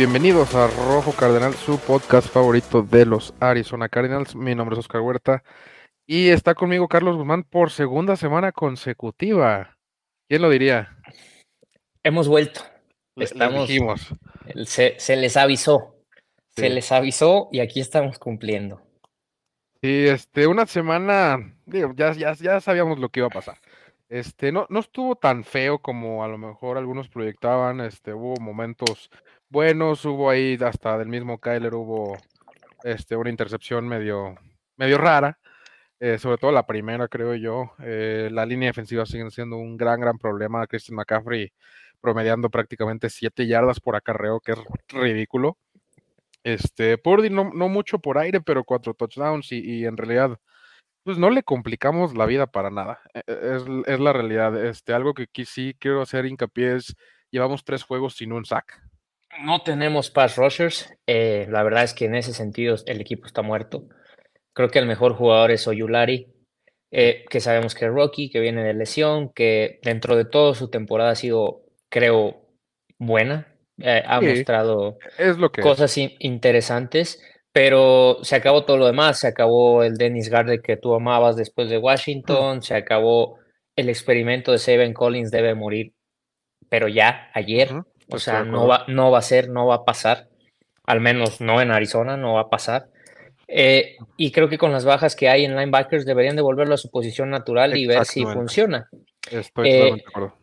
Bienvenidos a Rojo Cardenal, su podcast favorito de los Arizona Cardinals. Mi nombre es Oscar Huerta y está conmigo Carlos Guzmán por segunda semana consecutiva. ¿Quién lo diría? Hemos vuelto. Estamos, le dijimos. se, se les avisó. Sí. Se les avisó y aquí estamos cumpliendo. Sí, este, una semana, digo, ya, ya, ya sabíamos lo que iba a pasar. Este, no, no estuvo tan feo como a lo mejor algunos proyectaban. Este, hubo momentos buenos, hubo ahí hasta del mismo Kyler, hubo este, una intercepción medio, medio rara. eh, sobre todo la primera, creo yo. Eh, la línea defensiva sigue siendo un gran, gran problema. Christian McCaffrey promediando prácticamente 7 yardas por acarreo, que es ridículo. Este, Purdy no, no mucho por aire, pero cuatro touchdowns y, y en realidad, pues no le complicamos la vida para nada. E- e- Es, es la realidad. Este, algo que aquí sí quiero hacer hincapié es, llevamos tres juegos sin un sack. No tenemos pass rushers. eh, la verdad es que en ese sentido el equipo está muerto. Creo que el mejor jugador es Oyulari, eh, que sabemos que es Rocky, que viene de lesión, que dentro de todo su temporada ha sido, creo, buena. eh, ha Sí, mostrado Es lo que cosas in- interesantes, pero se acabó todo lo demás, se acabó el Dennis Garde que tú amabas después de Washington, se acabó el experimento de Saban Collins debe morir, pero ya ayer, o estoy sea, no va, no va a ser, no va a pasar, al menos no en Arizona, no va a pasar. Eh, y creo que con las bajas que hay en linebackers deberían devolverlo a su posición natural y ver si funciona. Estoy Eh, de acuerdo.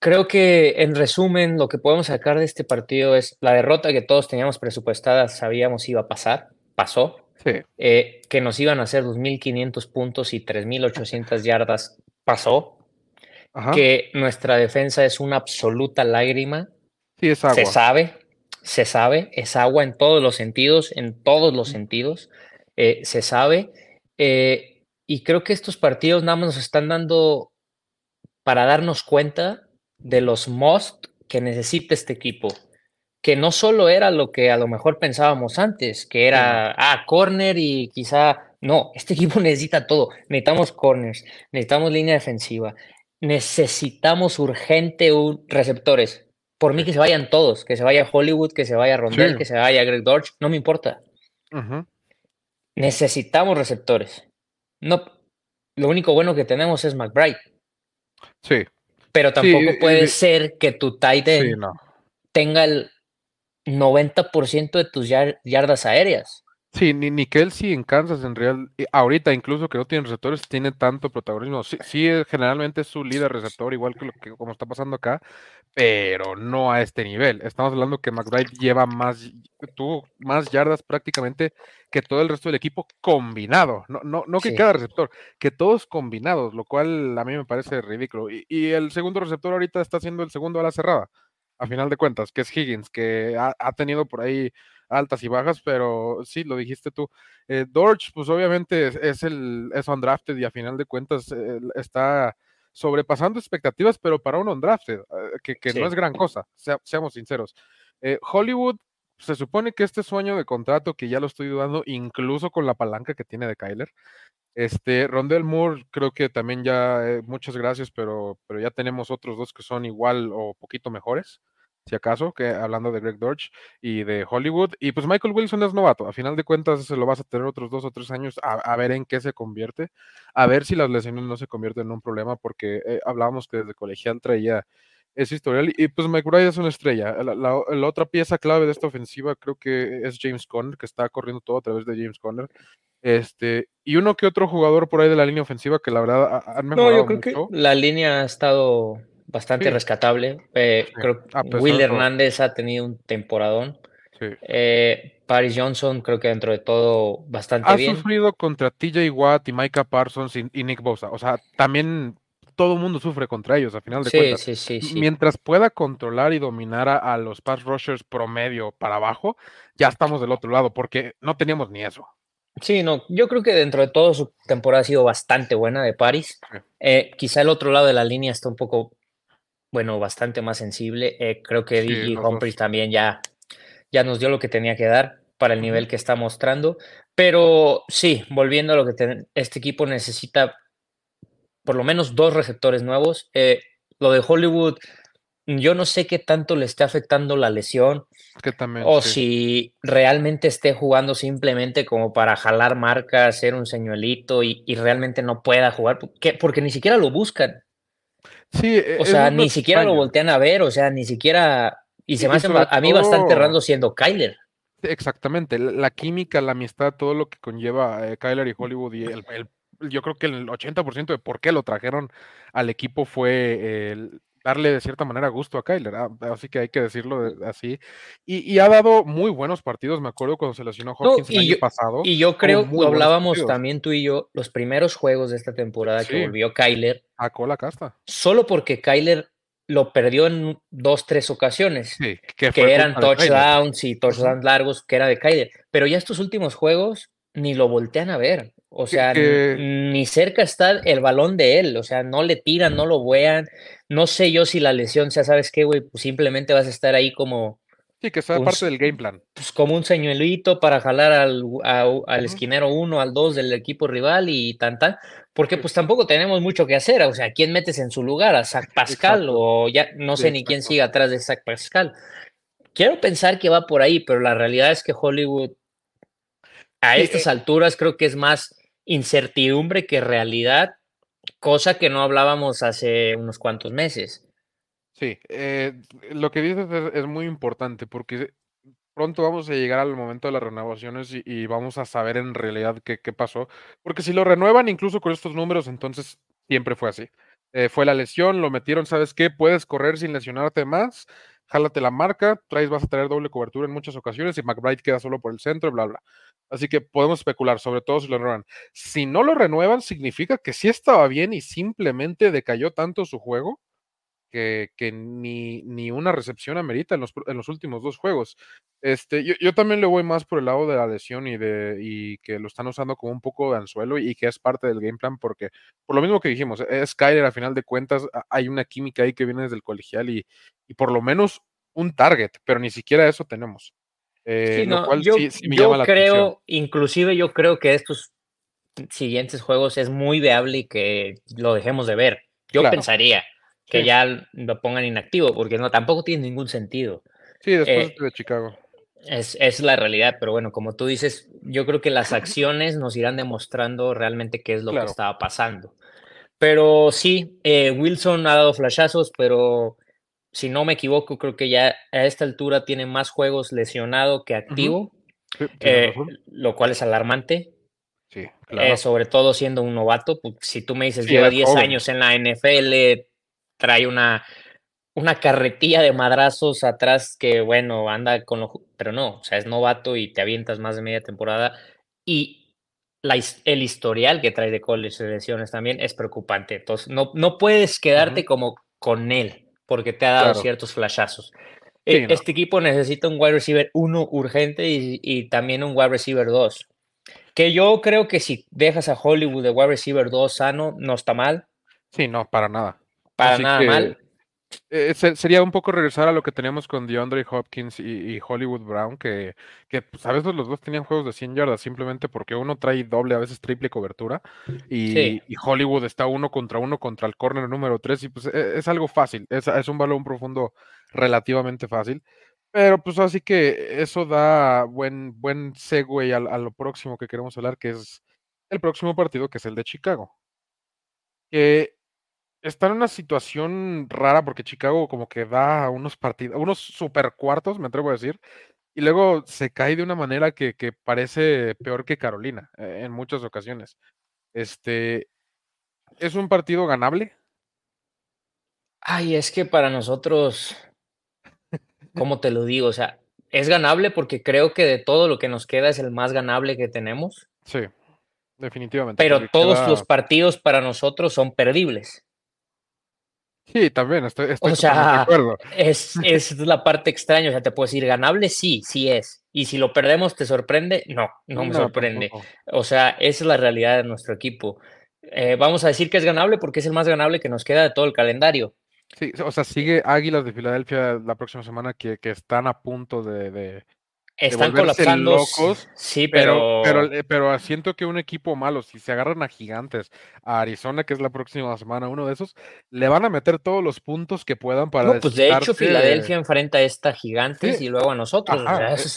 Creo que en resumen lo que podemos sacar de este partido es la derrota que todos teníamos presupuestada, sabíamos iba a pasar, pasó, Sí, eh, que nos iban a hacer 2.500 puntos y 3.800 yardas, pasó, ajá. que nuestra defensa es una absoluta lágrima, Sí, es se sabe, se sabe, es agua en todos los sentidos, en todos los sentidos, eh, se sabe, eh, y creo que estos partidos nada más nos están dando para darnos cuenta de los must que necesita este equipo. Que no solo era lo que a lo mejor pensábamos antes, que era, ah, corner y quizá. No, este equipo necesita todo. Necesitamos corners, necesitamos línea defensiva, necesitamos urgente un- receptores. Por mí que se vayan todos, que se vaya Hollywood, que se vaya Rondell, Sí. que se vaya Greg Dortch, no me importa. Necesitamos receptores. No, lo único bueno que tenemos es McBride, Sí, pero tampoco puede ser que tu tight sí, end no. tenga el 90% de tus yar- yardas aéreas. Sí, ni, ni Kelsey en Kansas en real, ahorita incluso que no tiene receptores, tiene tanto protagonismo. Sí, sí, eh, generalmente es su líder receptor, igual que lo que como está pasando acá, pero no a este nivel. Estamos hablando que McBride lleva más, tuvo más yardas prácticamente que todo el resto del equipo combinado. No, no, no que Sí. cada receptor, que todos combinados, lo cual a mí me parece ridículo. Y, y el segundo receptor ahorita está siendo el segundo a la cerrada, a final de cuentas, que es Higgins, que ha, ha tenido por ahí altas y bajas, pero sí, lo dijiste tú. Eh, Dorch, pues obviamente es, es el es undrafted y a final de cuentas eh, está sobrepasando expectativas, pero para un undrafted, eh, que, que no es gran cosa, sea- seamos sinceros. Eh, Hollywood, se supone que este sueño de contrato, que ya lo estoy dudando, incluso con la palanca que tiene de Kyler, este, Rondell Moore, creo que también ya, eh, muchas gracias, pero, pero ya tenemos otros dos que son igual o poquito mejores, si acaso, que hablando de Greg Dortch y de Hollywood. Y pues Michael Wilson es novato, a final de cuentas se lo vas a tener otros dos o tres años a, a ver en qué se convierte, a ver si las lesiones no se convierten en un problema, porque eh, hablábamos que desde colegial traía ese historial. Y pues McBride es una estrella. La, la- la otra pieza clave de esta ofensiva creo que es James Conner, que está corriendo todo a través de James Conner. Este, y uno que otro jugador por ahí de la línea ofensiva que la verdad ha- han No, mejorado yo creo que la línea ha estado bastante Sí. rescatable. Eh, Sí, creo que Will todo. Hernández ha tenido un temporadón. Sí. Eh, Paris Johnson creo que dentro de todo bastante Ha bien. sufrido contra TJ Watt y Micah Parsons y, y Nick Bosa. O sea, también todo el mundo sufre contra ellos, a final de cuentas. sí, sí, sí. Mientras pueda controlar y dominar a, a los pass rushers promedio para abajo, ya estamos del otro lado, porque no teníamos ni eso. Sí, no, yo creo que dentro de todo su temporada ha sido bastante buena de Paris. Sí. Eh, quizá el otro lado de la línea está un poco, bueno, bastante más sensible. Eh, creo que Sí, DJ. Humphries también ya, ya nos dio lo que tenía que dar para el nivel que está mostrando. Pero sí, volviendo a lo que este equipo necesita por lo menos dos receptores nuevos. Eh, lo de Hollywood yo no sé qué tanto le esté afectando la lesión. Que también, o sí. si realmente esté jugando simplemente como para jalar marca, hacer un señuelito y, y realmente no pueda jugar, porque, porque ni siquiera lo buscan. Sí, e, O sea, ni siquiera lo voltean a ver, o sea, ni siquiera. Y se me hace a mí bastante raro siendo Kyler. Exactamente, la la química, la amistad, todo lo que conlleva eh, Kyler y Hollywood y el, el- yo creo que el 80% de por qué lo trajeron al equipo fue el darle de cierta manera gusto a Kyler, ah, así que hay que decirlo de- así. Y, y ha dado muy buenos partidos, me acuerdo cuando se lesionó No, Hopkins el y año yo- pasado. Y yo creo, lo hablábamos también tú y yo, los primeros juegos de esta temporada que volvió Kyler, Sacó la casta. solo porque Kyler lo perdió en dos, tres ocasiones. Sí, que, que eran touchdowns y touchdowns largos, que era de Kyler. Pero ya estos últimos juegos ni lo voltean a ver. O sea, que- ni cerca está el balón de él. O sea, no le tiran, no lo vean. No sé yo si la lesión sea, ¿sabes qué, güey? Pues simplemente vas a estar ahí como, Sí, que sea un parte del game plan. pues como un señuelito para jalar al, a- al esquinero uno, al dos del equipo rival y tan tan. Porque pues tampoco tenemos mucho que hacer. O sea, ¿quién metes en su lugar? ¿A Zach Pascal? Exacto. O ya no Sí, sé ni quién sigue atrás de Zach Pascal. Quiero pensar que va por ahí, pero la realidad es que Hollywood a estas eh, alturas creo que es más incertidumbre que realidad, cosa que no hablábamos hace unos cuantos meses. Sí, eh, lo que dices es, muy importante porque pronto vamos a llegar al momento de las renovaciones y, vamos a saber en realidad qué, qué pasó. Porque si lo renuevan incluso con estos números, entonces siempre fue así. Eh, fue la lesión, lo metieron, ¿sabes qué? Puedes correr sin lesionarte más, jálate la marca, traes, vas a tener doble cobertura en muchas ocasiones y McBride queda solo por el centro, bla, bla. Así que podemos especular, sobre todo si lo renuevan. Si no lo renuevan, significa que sí estaba bien y simplemente decayó tanto su juego que, que ni, ni una recepción amerita en los, en los últimos dos juegos. Este, yo, yo también le voy más por el lado de la lesión y de y que lo están usando como un poco de anzuelo y que es parte del game plan porque por lo mismo que dijimos, es Kyler a final de cuentas, hay una química ahí que viene desde el colegial y, y por lo menos un target, pero ni siquiera eso tenemos. Eh, Sí, lo no, cual yo, sí, sí me yo llama la atención. creo, inclusive yo creo que estos siguientes juegos es muy viable que lo dejemos de ver. Yo Claro. pensaría que ya lo pongan inactivo, porque no, tampoco tiene ningún sentido. Sí, después eh, de Chicago. Es, es la realidad, pero bueno, como tú dices, yo creo que las acciones nos irán demostrando realmente qué es lo Claro. que estaba pasando. Pero sí, eh, Wilson ha dado flashazos, pero si no me equivoco, creo que ya a esta altura tiene más juegos lesionado que activo, Sí, eh, lo cual es alarmante, Sí, eh, claro. sobre todo siendo un novato. pues, si tú me dices, Sí, lleva eres 10 joven. años en la NFL, trae una, una carretilla de madrazos atrás que, bueno, anda con lo... Pero no, o sea, es novato y te avientas más de media temporada. Y la, el historial que trae de college de lesiones también es preocupante. Entonces, no, no puedes quedarte como con él, porque te ha dado Claro. ciertos flashazos. Sí, no. Este equipo necesita un wide receiver 1 urgente y, y también un wide receiver 2. Que yo creo que si dejas a Hollywood de wide receiver 2 sano, no está mal, Sí, no, para nada. para Así nada que, mal. Eh, se- sería un poco regresar a lo que teníamos con DeAndre Hopkins y, y Hollywood Brown, que, que pues, a veces los dos tenían juegos de 100 yardas simplemente porque uno trae doble, a veces triple cobertura, y, Sí. y Hollywood está uno contra uno contra el corner número 3, y pues e- es, algo fácil, es, es un balón profundo relativamente fácil. Pero pues así que eso da buen, buen segue a, a lo próximo que queremos hablar, que es el próximo partido, que es el de Chicago. Que está en una situación rara porque Chicago como que da unos partidos, unos super cuartos, me atrevo a decir, y luego se cae de una manera que, que parece peor que Carolina eh, en muchas ocasiones. Este es un partido ganable. Ay, es que para nosotros, ¿cómo te lo digo? O sea, es ganable porque creo que de todo lo que nos queda es el más ganable que tenemos, Sí, definitivamente. pero todos queda- los partidos para nosotros son perdibles. Sí, también, estoy, estoy O sea, de acuerdo. es, es la parte extraña. O sea, te puedo decir, ganable sí, sí es. Y si lo perdemos, ¿te sorprende? No, no me sorprende. tampoco. O sea, esa es la realidad de nuestro equipo. Eh, vamos a decir que es ganable porque es el más ganable que nos queda de todo el calendario. Sí, o sea, sigue Águilas de Filadelfia la próxima semana que, que están a punto de, de- están colapsando. Locos, sí, pero... Pero, pero... pero siento que un equipo malo, si se agarran a gigantes, a Arizona, que es la próxima semana, uno de esos, le van a meter todos los puntos que puedan para. No, pues de hecho, Filadelfia enfrenta a esta gigantes y luego a nosotros.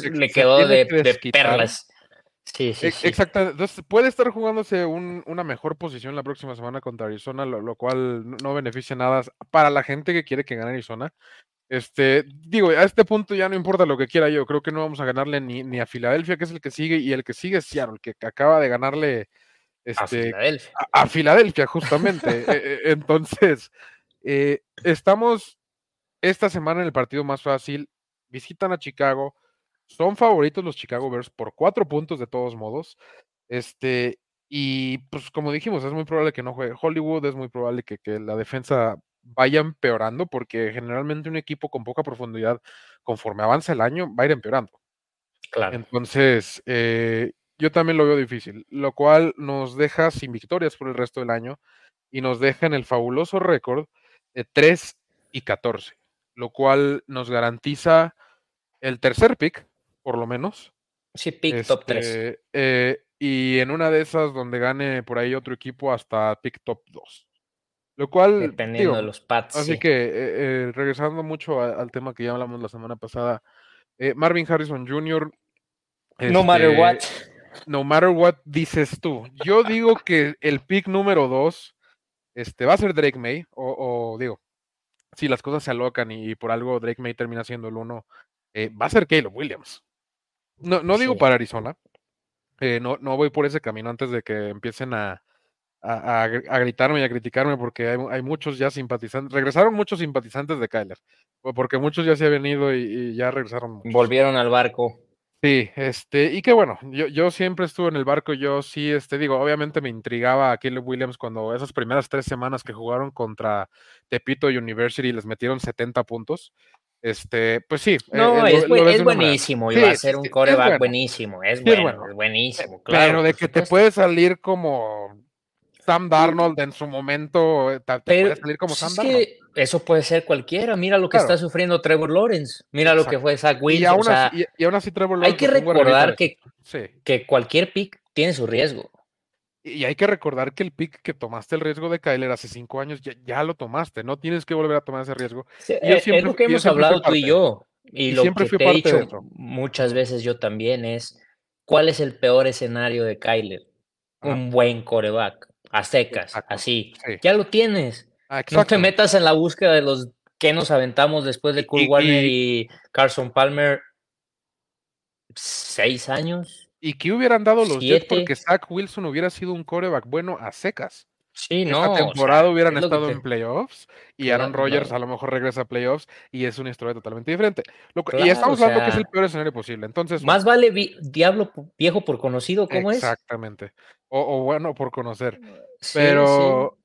E, le quedó de, perlas. Sí, sí, sí. Exacto. Entonces puede estar jugándose una mejor posición la próxima semana contra Arizona, lo, cual no beneficia nada para la gente que quiere que gane Arizona. Este, digo, a este punto ya no importa lo que quiera yo, creo que no vamos a ganarle ni, ni a Filadelfia, que es el que sigue, y el que sigue es Seattle, que acaba de ganarle este, a Filadelfia, justamente. E, e, entonces, eh, estamos esta semana en el partido más fácil, visitan a Chicago, son favoritos los Chicago Bears por cuatro puntos de todos modos. Este, y pues como dijimos, es muy probable que no juegue Hollywood, es muy probable que, que la defensa vaya empeorando, porque generalmente un equipo con poca profundidad, conforme avanza el año, va a ir empeorando. Claro. Entonces, eh, yo también lo veo difícil, lo cual nos deja sin victorias por el resto del año y nos deja en el fabuloso récord de 3 y 14, lo cual nos garantiza el tercer pick, por lo menos. Sí, pick top 3. Este, eh, y en una de esas donde gane por ahí otro equipo hasta pick top 2. Lo cual. Dependiendo de los pads. Así que, eh, eh, regresando mucho al tema que ya hablamos la semana pasada, eh, Marvin Harrison Jr. no matter este, what. No matter what dices tú. Yo digo que el pick número dos este, va a ser Drake May, o, digo, si las cosas se alocan y, por algo Drake May termina siendo el uno, va a ser Caleb Williams. No, no digo para Arizona. no, no voy por ese camino antes de que empiecen a, a, gritarme y a criticarme porque hay, muchos ya simpatizantes, regresaron muchos simpatizantes de Kyler, porque muchos ya se habían ido y, ya regresaron. Volvieron al barco. Sí, este, y qué bueno, yo, yo siempre estuve en el barco, yo sí, este, digo, obviamente me intrigaba a Caleb Williams cuando esas primeras tres semanas que jugaron contra Tepito University les metieron 70 puntos. Este, pues sí. Eh, no, es, buenísimo, iba a ser un coreback buenísimo, es bueno, es buenísimo, claro. Pero de que te puede salir como Sam Darnold en su momento eh, te, puede salir como Sam Darnold. eso puede ser cualquiera. Mira lo que está sufriendo Trevor Lawrence. Mira lo que fue Zach Wilson. Y aún, así, Trevor Lawrence. Hay que recordar que, que cualquier pick tiene su riesgo. Y hay que recordar que el pick que tomaste el riesgo de Kyler hace cinco años ya, lo tomaste. No tienes que volver a tomar ese riesgo. es lo que hemos hablado tú y yo. Y, lo que te he dicho muchas veces yo también es: ¿cuál es el peor escenario de Kyler? Un buen coreback a secas, así. Ya lo tienes. Ah, no te metas en la búsqueda de los que nos aventamos después de Kurt Warner y, Carson Palmer. Seis años. ¿Y qué hubieran dado los Jets porque Zach Wilson hubiera sido un coreback bueno a secas? Sí, no. Esta temporada hubieran estado en playoffs y Aaron Rodgers a lo mejor regresa a playoffs y es una historia totalmente diferente. y estamos hablando que es el peor escenario posible. Entonces, más vale diablo viejo por conocido, ¿cómo es? Exactamente. O, bueno por conocer. Pero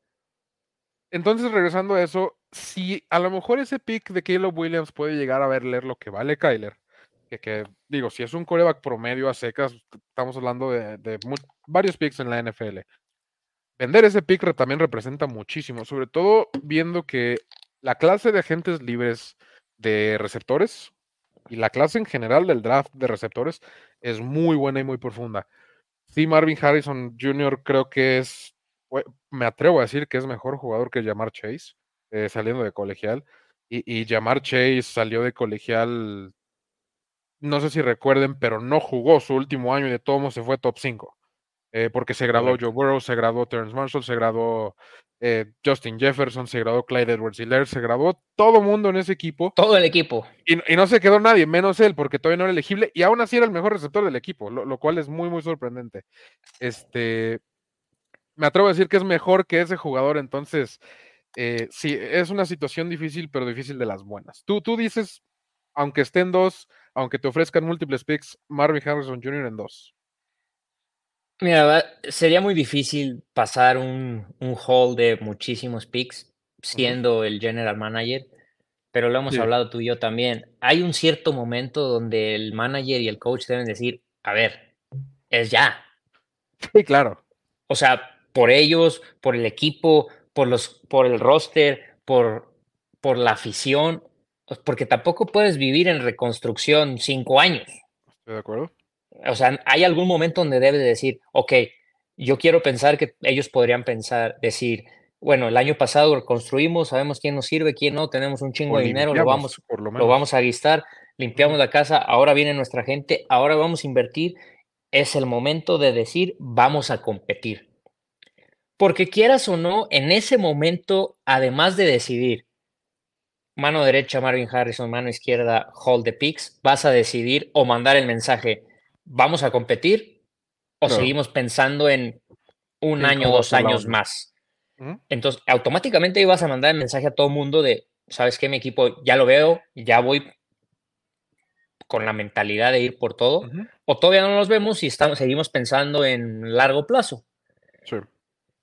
entonces regresando a eso, si a lo mejor ese pick de Caleb Williams puede llegar a ver leer lo que vale Kyler, que, que digo, si es un coreback promedio a secas, estamos hablando de, de varios picks en la NFL vender ese pick también representa muchísimo, sobre todo viendo que la clase de agentes libres de receptores y la clase en general del draft de receptores es muy buena y muy profunda. Sí, Marvin Harrison Jr. creo que es, me atrevo a decir que es mejor jugador que Jamar Chase, eh, saliendo de colegial. Y, y Jamar Chase salió de colegial, no sé si recuerden, pero no jugó su último año y de todos modos se fue top 5. Eh, porque se graduó Joe Burrow, se graduó Terrence Marshall, se graduó eh, Justin Jefferson, se graduó Clyde Edwards Hiller, se graduó todo mundo en ese equipo. Todo el equipo. Y, no se quedó nadie, menos él, porque todavía no era elegible, y aún así era el mejor receptor del equipo, lo, cual es muy, muy sorprendente. Este, me atrevo a decir que es mejor que ese jugador, entonces, eh, sí, es una situación difícil, pero difícil de las buenas. Tú, tú dices, aunque estén dos, aunque te ofrezcan múltiples picks, Marvin Harrison Jr. en dos. Mira, sería muy difícil pasar un, un hall de muchísimos picks siendo el general manager, pero lo hemos hablado tú y yo también. Hay un cierto momento donde el manager y el coach deben decir, a ver, es ya. Sí, claro. O sea, por ellos, por el equipo, por, los, por el roster, por, por la afición, porque tampoco puedes vivir en reconstrucción cinco años. ¿Estoy de acuerdo? O sea, hay algún momento donde debe de decir, ok, yo quiero pensar que ellos podrían pensar, decir, bueno, el año pasado construimos, sabemos quién nos sirve, quién no, tenemos un chingo O de dinero, lo vamos, por lo lo vamos a gastar, limpiamos la casa, ahora viene nuestra gente, ahora vamos a invertir. Es el momento de decir, vamos a competir. Porque quieras o no, en ese momento, además de decidir, mano derecha Marvin Harrison, mano izquierda hold the picks, vas a decidir o mandar el mensaje, vamos a competir o seguimos pensando en un año, dos años más. Entonces, automáticamente ibas a mandar el mensaje a todo el mundo de, ¿sabes qué? Mi equipo ya lo veo, ya voy con la mentalidad de ir por todo, Ujú. o todavía no los vemos y estamos, seguimos pensando en largo plazo, Sí.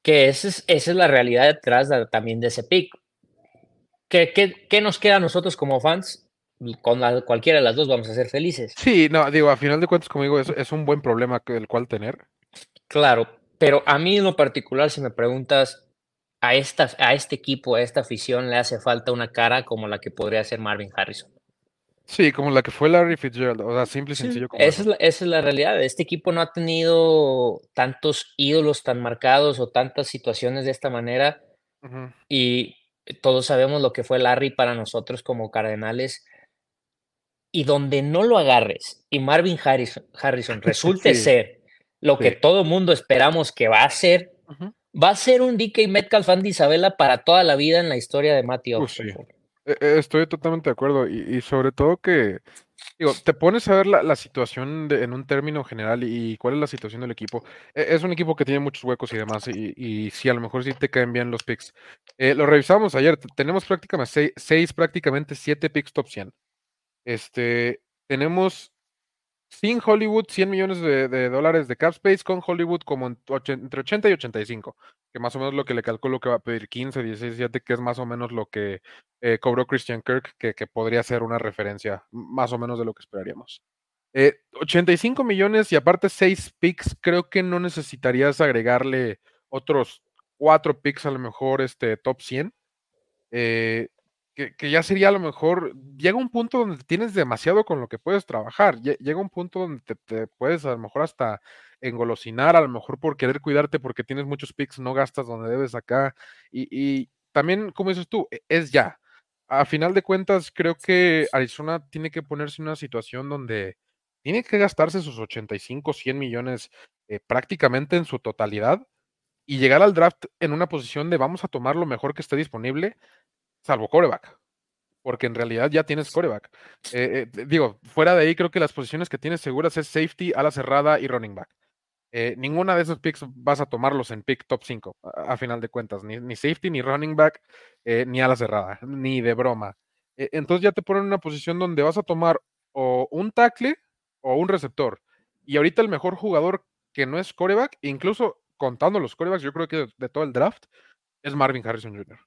que esa es, esa es la realidad detrás de- también de ese pick. ¿Qué, qué, qué nos queda a nosotros como fans? Con la- cualquiera de las dos vamos a ser felices. Sí, no, digo, a final de cuentas, como digo, es, es un buen problema que- el cual tener. Claro, pero a mí en lo particular, si me preguntas, a, esta, a este equipo, a esta afición, le hace falta una cara como la que podría ser Marvin Harrison. Sí, como la que fue Larry Fitzgerald, o sea, simple y Sí, sencillo como esa, es la, esa es la realidad. Este equipo no ha tenido tantos ídolos tan marcados o tantas situaciones de esta manera y todos sabemos lo que fue Larry para nosotros como Cardenales. Y donde no lo agarres y Marvin Harrison, Harrison resulte Sí, ser lo que todo mundo esperamos que va a ser, va a ser un DK Metcalf Andy Isabella para toda la vida en la historia de Matty Uh, sí. Oxford. E- e- Estoy totalmente de acuerdo y, y sobre todo que, digo, te pones a ver la, la situación de- en un término general y, cuál es la situación del equipo. E- Es un equipo que tiene muchos huecos y demás y, y sí, a lo mejor sí te caen bien los picks. Eh, lo revisamos ayer, tenemos prácticamente seis, seis, prácticamente siete picks top 100. Este, tenemos sin Hollywood 100 millones de, dólares de cap space, con Hollywood como entre 80 y 85, que más o menos lo que le calculo que va a pedir 15, 16, 17, que es más o menos lo que eh, cobró Christian Kirk, que, que podría ser una referencia más o menos de lo que esperaríamos. Eh, 85 millones y aparte 6 picks, creo que no necesitarías agregarle otros 4 picks a lo mejor este top 100. eh, que, ya sería a lo mejor, llega un punto donde tienes demasiado con lo que puedes trabajar, lle- llega un punto donde te, te puedes a lo mejor hasta engolosinar, a lo mejor por querer cuidarte porque tienes muchos picks, no gastas donde debes acá, y, y también, como dices tú, e- es ya. A final de cuentas, creo que Arizona tiene que ponerse en una situación donde tiene que gastarse sus 85, 100 millones eh, prácticamente en su totalidad y llegar al draft en una posición de vamos a tomar lo mejor que esté disponible, salvo coreback, porque en realidad ya tienes coreback. Eh, eh, digo, fuera de ahí creo que las posiciones que tienes seguras es safety, ala cerrada y running back. Eh, ninguna de esos picks vas a tomarlos en pick top 5, a, final de cuentas, ni, safety, ni running back, ni ala cerrada, ni de broma. Eh, entonces ya te ponen en una posición donde vas a tomar o un tackle o un receptor. Y ahorita el mejor jugador que no es coreback, incluso contando los corebacks, yo creo que de todo el draft, es Marvin Harrison Jr.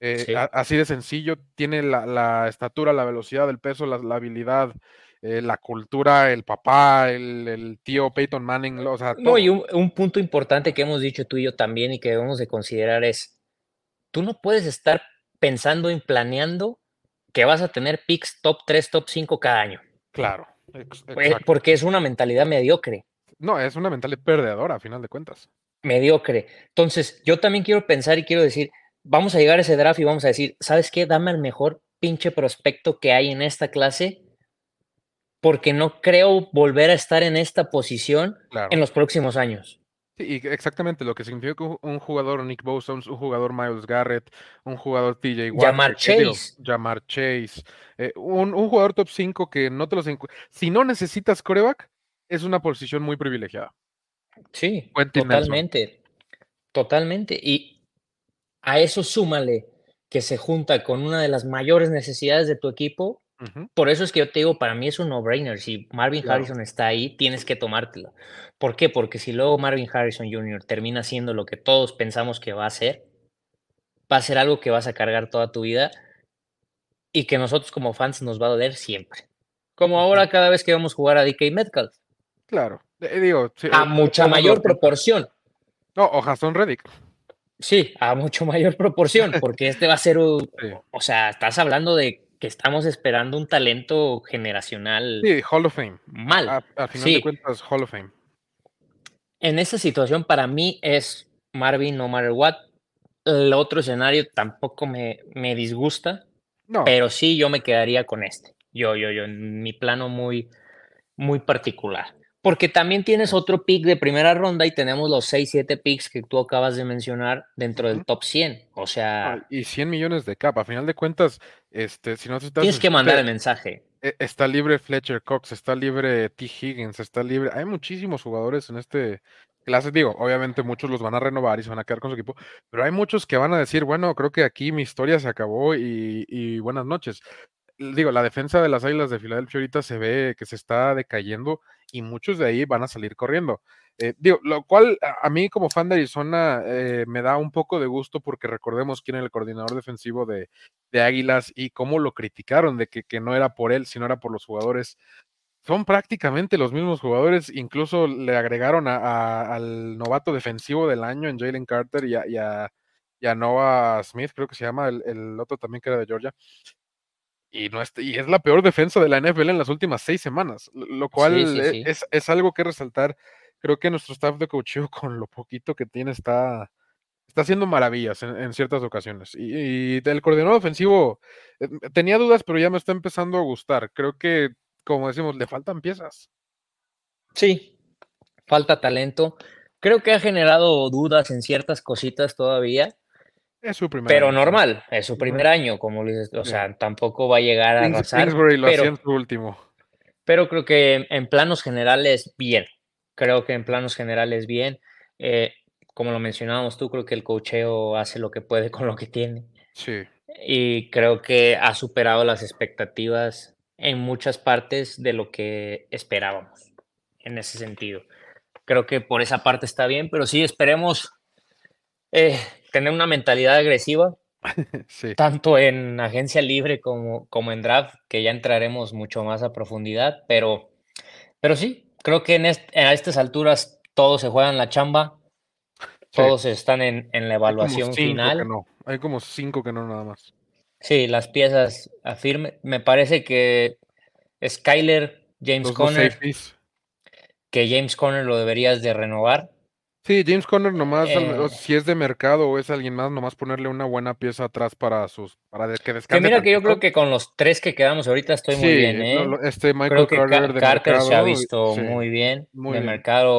Eh, Sí. a- así de sencillo, tiene la, la estatura, la velocidad, el peso, la, la habilidad, eh, la cultura, el papá, el, el tío Peyton Manning, lo- o sea, No, y un, un punto importante que hemos dicho tú y yo también y que debemos de considerar es, tú no puedes estar pensando y planeando que vas a tener picks top 3, top 5 cada año, Claro, ex- pues, porque es una mentalidad mediocre, No, es una mentalidad perdedora, a final de cuentas. mediocre. Entonces, yo también quiero pensar y quiero decir, vamos a llegar a ese draft y vamos a decir, ¿sabes qué? Dame el mejor pinche prospecto que hay en esta clase, porque no creo volver a estar en esta posición Claro. en los próximos años. Sí, exactamente lo que significa que un, jugador Nick Bosa, un, jugador Miles Garrett, un jugador TJ Watt, Jamar que- que digo, Chase. Jamar Chase, eh, un, un jugador top 5 que no te los Si no necesitas coreback, es una posición muy privilegiada. Sí, totalmente, totalmente. Y a eso súmale que se junta con una de las mayores necesidades de tu equipo. Por eso es que yo te digo, para mí es un no-brainer. Si Marvin Claro. Harrison está ahí, tienes que tomártelo. ¿Por qué? Porque si luego Marvin Harrison Jr. termina siendo lo que todos pensamos que va a ser, va a ser algo que vas a cargar toda tu vida y que nosotros como fans nos va a doler siempre. Como ahora cada vez que vamos a jugar a DK Metcalf, Claro, eh, digo, sí, a eh, mucha mayor proporción. No, o Jason Reddick. Sí, a mucho mayor proporción, porque este va a ser, un- o sea, estás hablando de que estamos esperando un talento generacional. Sí, Hall of Fame. Mal. A, final de cuentas, Hall of Fame. En esta situación, para mí es Marvin, no matter what. El otro escenario tampoco me, me disgusta. No. Pero sí, yo me quedaría con este. Yo, yo, yo, en mi plano muy, muy particular. Porque también tienes otro pick de primera ronda y tenemos los 6, 7 picks que tú acabas de mencionar dentro del top 100. O sea. y 100 millones de cap. A final de cuentas, este, si no Tienes que mandar el mensaje. E, está libre Fletcher Cox, está libre T. Higgins, está libre. Hay muchísimos jugadores en este clase. Digo, obviamente muchos los van a renovar y se van a quedar con su equipo, pero hay muchos que van a decir, bueno, creo que aquí mi historia se acabó y, y buenas noches digo, la defensa de las Águilas de Filadelfia ahorita se ve que se está decayendo y muchos de ahí van a salir corriendo. Eh, digo, lo cual a, mí como fan de Arizona eh, me da un poco de gusto porque recordemos quién era el coordinador defensivo de, Águilas y cómo lo criticaron de que, que, no era por él, sino era por los jugadores. Son prácticamente los mismos jugadores, incluso le agregaron al novato defensivo del año en Jalen Carter y a, Noah Smith, creo que se llama, el, el otro también que era de Georgia y, no es, y es la peor defensa de la NFL en las últimas seis semanas, lo cual e, Es, es, algo que resaltar. Creo que nuestro staff de coaching con lo poquito que tiene, está, está haciendo maravillas en, ciertas ocasiones. Y, el coordinador ofensivo eh, tenía dudas, pero ya me está empezando a gustar. Creo que, como decimos, le faltan piezas. Sí, falta talento. Creo que ha generado dudas en ciertas cositas todavía es su primer Pero normal, es su primer año, como dices, o sea, tampoco va a llegar a arrasar. lo pero, su último. Pero creo que en planos generales, bien. Creo que en planos generales, bien. Eh, como lo mencionábamos tú, creo que el cocheo hace lo que puede con lo que tiene. Sí. Y creo que ha superado las expectativas en muchas partes de lo que esperábamos, en ese sentido. Creo que por esa parte está bien, pero sí esperemos eh, tener una mentalidad agresiva, tanto en agencia libre como, como en draft, que ya entraremos mucho más a profundidad, pero, pero sí, creo que en a estas alturas todos se juegan la chamba, todos están en, en la evaluación final. Hay como cinco que no nada más. Sí, las piezas afirme. Me parece que Skyler, James Conner, que James Conner lo deberías de renovar. Sí, James Conner nomás, eh. si es de mercado o es alguien más, nomás ponerle una buena pieza atrás para sus, para que descanse. Que mira que yo creo que con los tres que quedamos ahorita estoy muy bien, ¿eh? este Michael creo que Carter, se ha visto muy bien de mercado